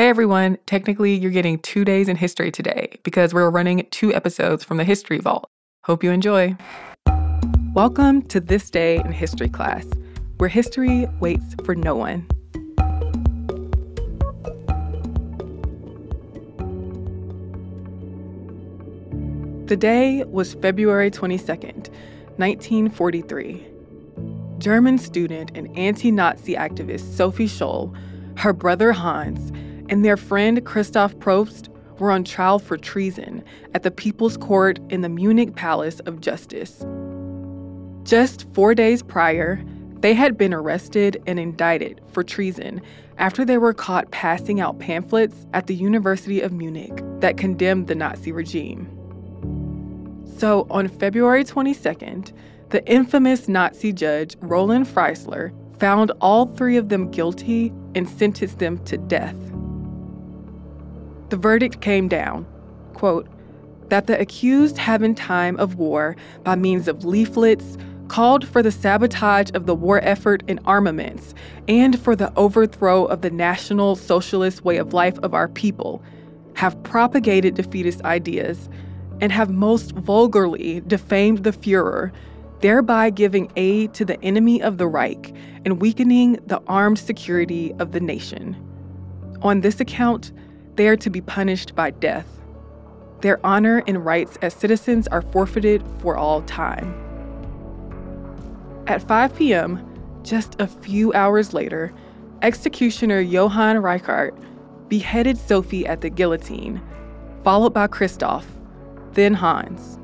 Hey everyone, technically you're getting two days in history today because we're running two episodes from the History Vault. Hope you enjoy. Welcome to This Day in History class, where history waits for no one. The day was February 22nd, 1943. German student and anti Nazi activist Sophie Scholl, her brother Hans, and their friend Christoph Probst were on trial for treason at the People's Court in the Munich Palace of Justice. Just four days prior, they had been arrested and indicted for treason after they were caught passing out pamphlets at the University of Munich that condemned the Nazi regime. So on February 22nd, the infamous Nazi judge Roland Freisler found all three of them guilty and sentenced them to death. The verdict came down, quote, that the accused have in time of war by means of leaflets called for the sabotage of the war effort and armaments and for the overthrow of the national socialist way of life of our people have propagated defeatist ideas and have most vulgarly defamed the Fuhrer, thereby giving aid to the enemy of the Reich and weakening the armed security of the nation. On this account, they are to be punished by death. Their honor and rights as citizens are forfeited for all time. At 5 p.m., just a few hours later, executioner Johann Reichhart beheaded Sophie at the guillotine, followed by Christoph, then Hans.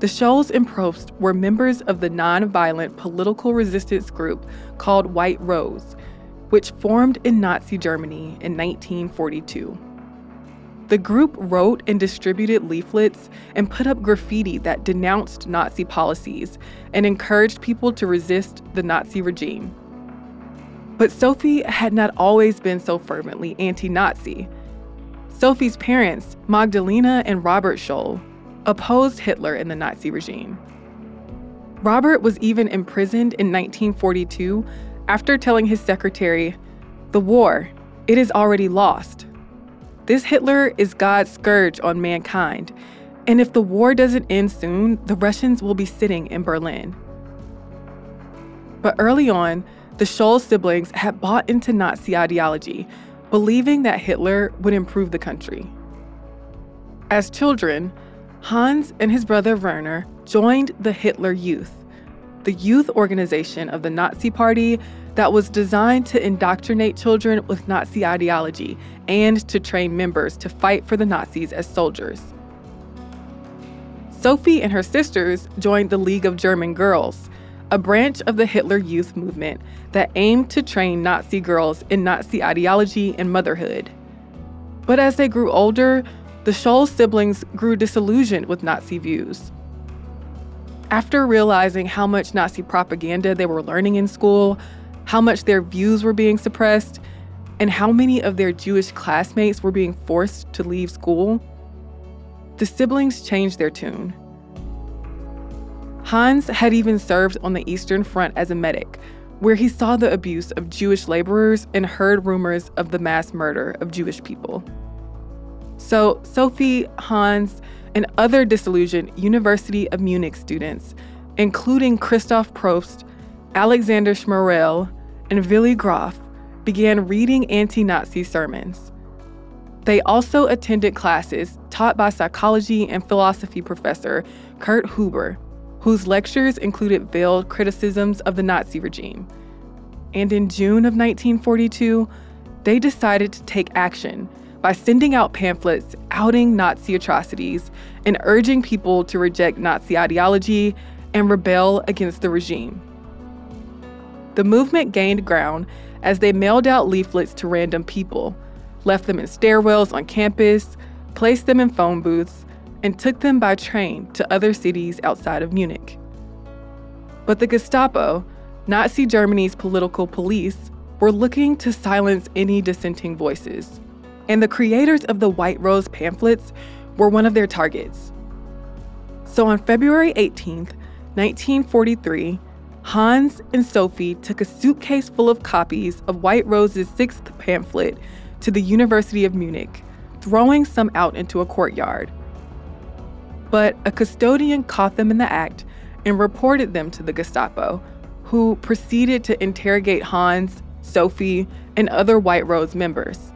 The Scholls and Probst were members of the nonviolent political resistance group called White Rose, which formed in Nazi Germany in 1942. The group wrote and distributed leaflets and put up graffiti that denounced Nazi policies and encouraged people to resist the Nazi regime. But Sophie had not always been so fervently anti Nazi. Sophie's parents, Magdalena and Robert Scholl, opposed Hitler and the Nazi regime. Robert was even imprisoned in 1942 after telling his secretary, The war, it is already lost. This Hitler is God's scourge on mankind, and if the war doesn't end soon, the Russians will be sitting in Berlin. But early on, the Scholl siblings had bought into Nazi ideology, believing that Hitler would improve the country. As children, Hans and his brother Werner joined the Hitler Youth, the youth organization of the Nazi Party that was designed to indoctrinate children with Nazi ideology and to train members to fight for the Nazis as soldiers. Sophie and her sisters joined the League of German Girls, a branch of the Hitler Youth movement that aimed to train Nazi girls in Nazi ideology and motherhood. But as they grew older, the Scholl siblings grew disillusioned with Nazi views. After realizing how much Nazi propaganda they were learning in school, how much their views were being suppressed, and how many of their Jewish classmates were being forced to leave school, the siblings changed their tune. Hans had even served on the Eastern Front as a medic, where he saw the abuse of Jewish laborers and heard rumors of the mass murder of Jewish people. So, Sophie, Hans, and other disillusioned University of Munich students, including Christoph Probst, Alexander Schmorell, and Willy Graf, began reading anti Nazi sermons. They also attended classes taught by psychology and philosophy professor Kurt Huber, whose lectures included veiled criticisms of the Nazi regime. And in June of 1942, they decided to take action by sending out pamphlets outing Nazi atrocities and urging people to reject Nazi ideology and rebel against the regime. The movement gained ground as they mailed out leaflets to random people, left them in stairwells on campus, placed them in phone booths, and took them by train to other cities outside of Munich. But the Gestapo, Nazi Germany's political police, were looking to silence any dissenting voices and the creators of the White Rose pamphlets were one of their targets. So on February 18, 1943, Hans and Sophie took a suitcase full of copies of White Rose's sixth pamphlet, to the University of Munich, throwing some out into a courtyard. But a custodian caught them in the act and reported them to the Gestapo, who proceeded to interrogate Hans, Sophie, and other White Rose members.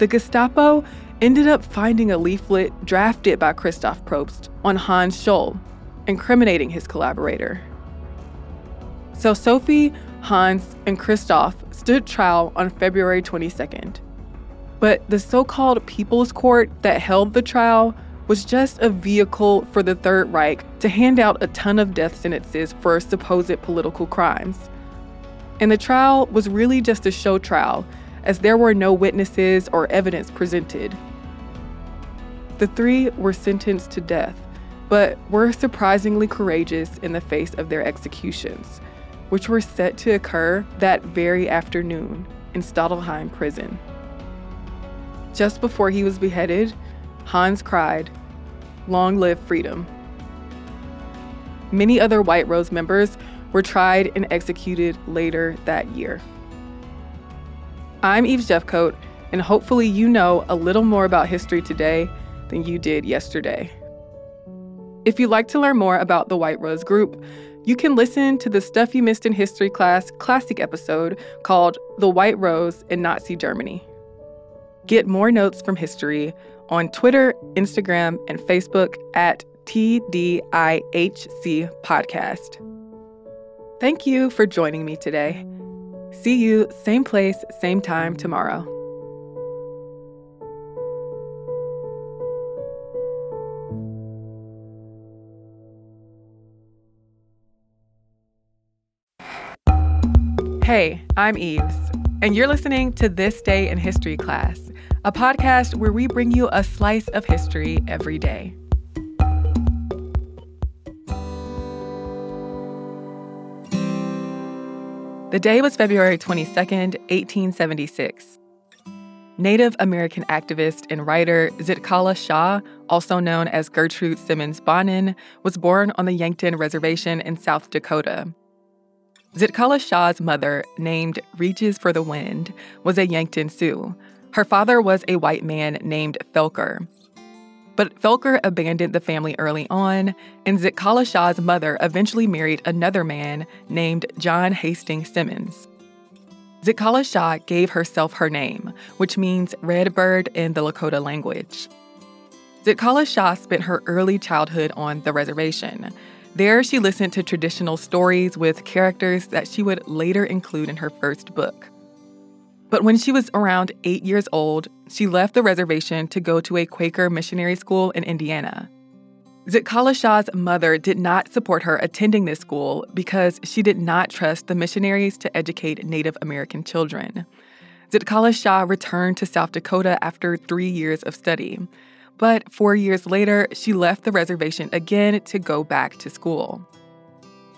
The Gestapo ended up finding a leaflet drafted by Christoph Probst on Hans Scholl, incriminating his collaborator. So Sophie, Hans, and Christoph stood trial on February 22nd. But the so called People's Court that held the trial was just a vehicle for the Third Reich to hand out a ton of death sentences for supposed political crimes. And the trial was really just a show trial, as there were no witnesses or evidence presented. The three were sentenced to death, but were surprisingly courageous in the face of their executions, which were set to occur that very afternoon in Stadelheim prison. Just before he was beheaded, Hans cried, Long live freedom. Many other White Rose members were tried and executed later that year. I'm Eve Jeffcoat, and hopefully, you know a little more about history today than you did yesterday. If you'd like to learn more about the White Rose Group, you can listen to the Stuff You Missed in History class classic episode called The White Rose in Nazi Germany. Get more notes from history on Twitter, Instagram, and Facebook at TDIHC Podcast. Thank you for joining me today. See you same place, same time tomorrow. Hey, I'm Eves, and you're listening to This Day in History class a podcast where we bring you a slice of history every day. The day was February 22nd, 1876. Native American activist and writer Zitkála-Šá, also known as Gertrude Simmons Bonin, was born on the Yankton Reservation in South Dakota. Zitkála-Šá's mother, named Reaches for the Wind, was a Yankton Sioux, her father was a white man named Felker. But Felker abandoned the family early on, and Zitkála-Šá's mother eventually married another man named John Hastings Simmons. Zitkála-Šá gave herself her name, which means red bird in the Lakota language. Zitkála-Šá spent her early childhood on the reservation. There, she listened to traditional stories with characters that she would later include in her first book. But when she was around eight years old, she left the reservation to go to a Quaker missionary school in Indiana. Zitkála-Šá's mother did not support her attending this school because she did not trust the missionaries to educate Native American children. Zitkála-Šá returned to South Dakota after three years of study. But four years later, she left the reservation again to go back to school.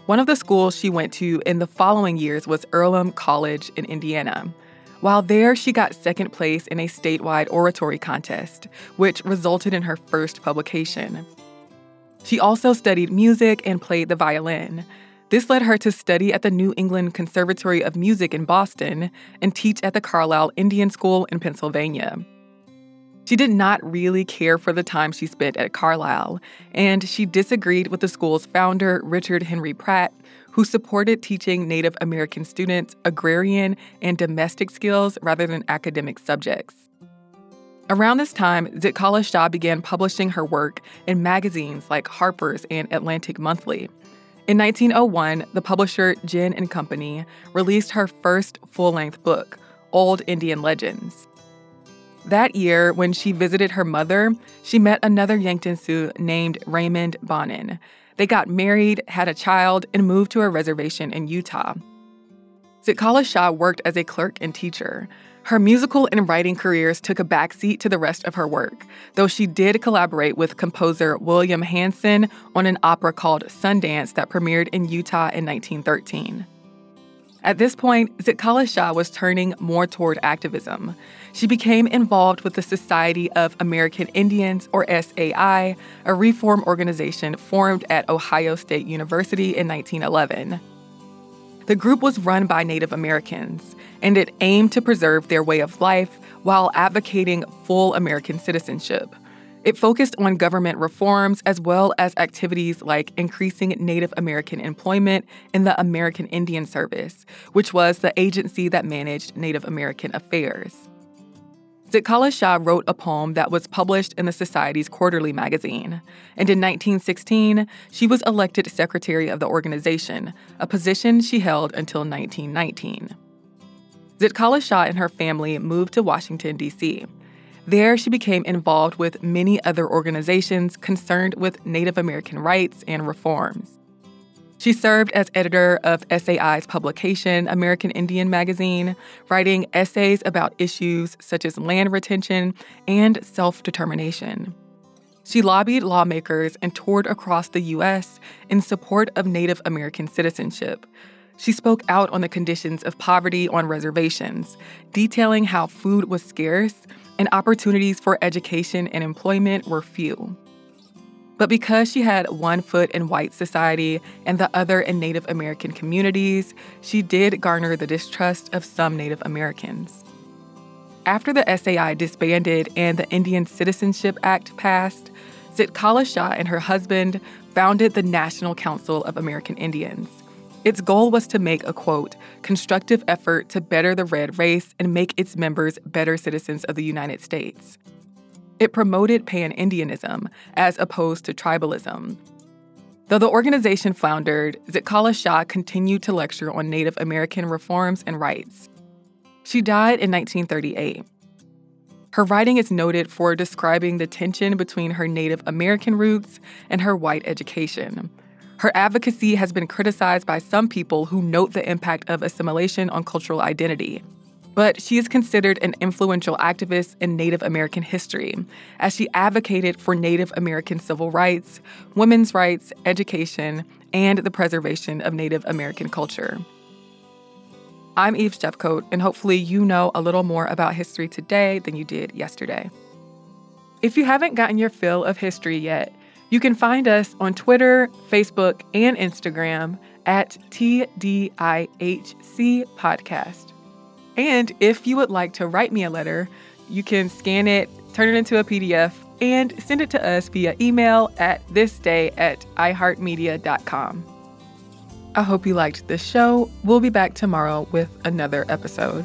One of the schools she went to in the following years was Earlham College in Indiana. While there, she got second place in a statewide oratory contest, which resulted in her first publication. She also studied music and played the violin. This led her to study at the New England Conservatory of Music in Boston and teach at the Carlisle Indian School in Pennsylvania. She did not really care for the time she spent at Carlisle, and she disagreed with the school's founder, Richard Henry Pratt, who supported teaching Native American students agrarian and domestic skills rather than academic subjects. Around this time, Zitkála-Šá began publishing her work in magazines like Harper's and Atlantic Monthly. In 1901, the publisher Ginn and Company released her first full-length book, Old Indian Legends. That year, when she visited her mother, she met another Yankton Sioux named Raymond Bonin, they got married, had a child, and moved to a reservation in Utah. Zitkála-Šá worked as a clerk and teacher. Her musical and writing careers took a backseat to the rest of her work, though she did collaborate with composer William Hanson on an opera called Sundance that premiered in Utah in 1913. At this point, Zitkála-Šá was turning more toward activism. She became involved with the Society of American Indians, or SAI, a reform organization formed at Ohio State University in 1911. The group was run by Native Americans, and it aimed to preserve their way of life while advocating full American citizenship. It focused on government reforms as well as activities like increasing Native American employment in the American Indian Service, which was the agency that managed Native American affairs. Zitkála-Šá wrote a poem that was published in the Society's quarterly magazine. And in 1916, she was elected secretary of the organization, a position she held until 1919. Zitkála-Šá and her family moved to Washington, D.C. There, she became involved with many other organizations concerned with Native American rights and reforms. She served as editor of SAI's publication, American Indian Magazine, writing essays about issues such as land retention and self determination. She lobbied lawmakers and toured across the U.S. in support of Native American citizenship. She spoke out on the conditions of poverty on reservations, detailing how food was scarce and opportunities for education and employment were few. But because she had one foot in white society and the other in Native American communities, she did garner the distrust of some Native Americans. After the SAI disbanded and the Indian Citizenship Act passed, Zitkála-Šá and her husband founded the National Council of American Indians. Its goal was to make a quote, constructive effort to better the red race and make its members better citizens of the United States. It promoted pan Indianism as opposed to tribalism. Though the organization floundered, Zitkála-Šá continued to lecture on Native American reforms and rights. She died in 1938. Her writing is noted for describing the tension between her Native American roots and her white education. Her advocacy has been criticized by some people who note the impact of assimilation on cultural identity but she is considered an influential activist in Native American history, as she advocated for Native American civil rights, women's rights, education, and the preservation of Native American culture. I'm Eve Jeffcoat, and hopefully, you know a little more about history today than you did yesterday. If you haven't gotten your fill of history yet, you can find us on Twitter, Facebook, and Instagram at TDIHC Podcast. And if you would like to write me a letter, you can scan it, turn it into a PDF, and send it to us via email at thisday at iheartmedia.com. I hope you liked this show. We'll be back tomorrow with another episode.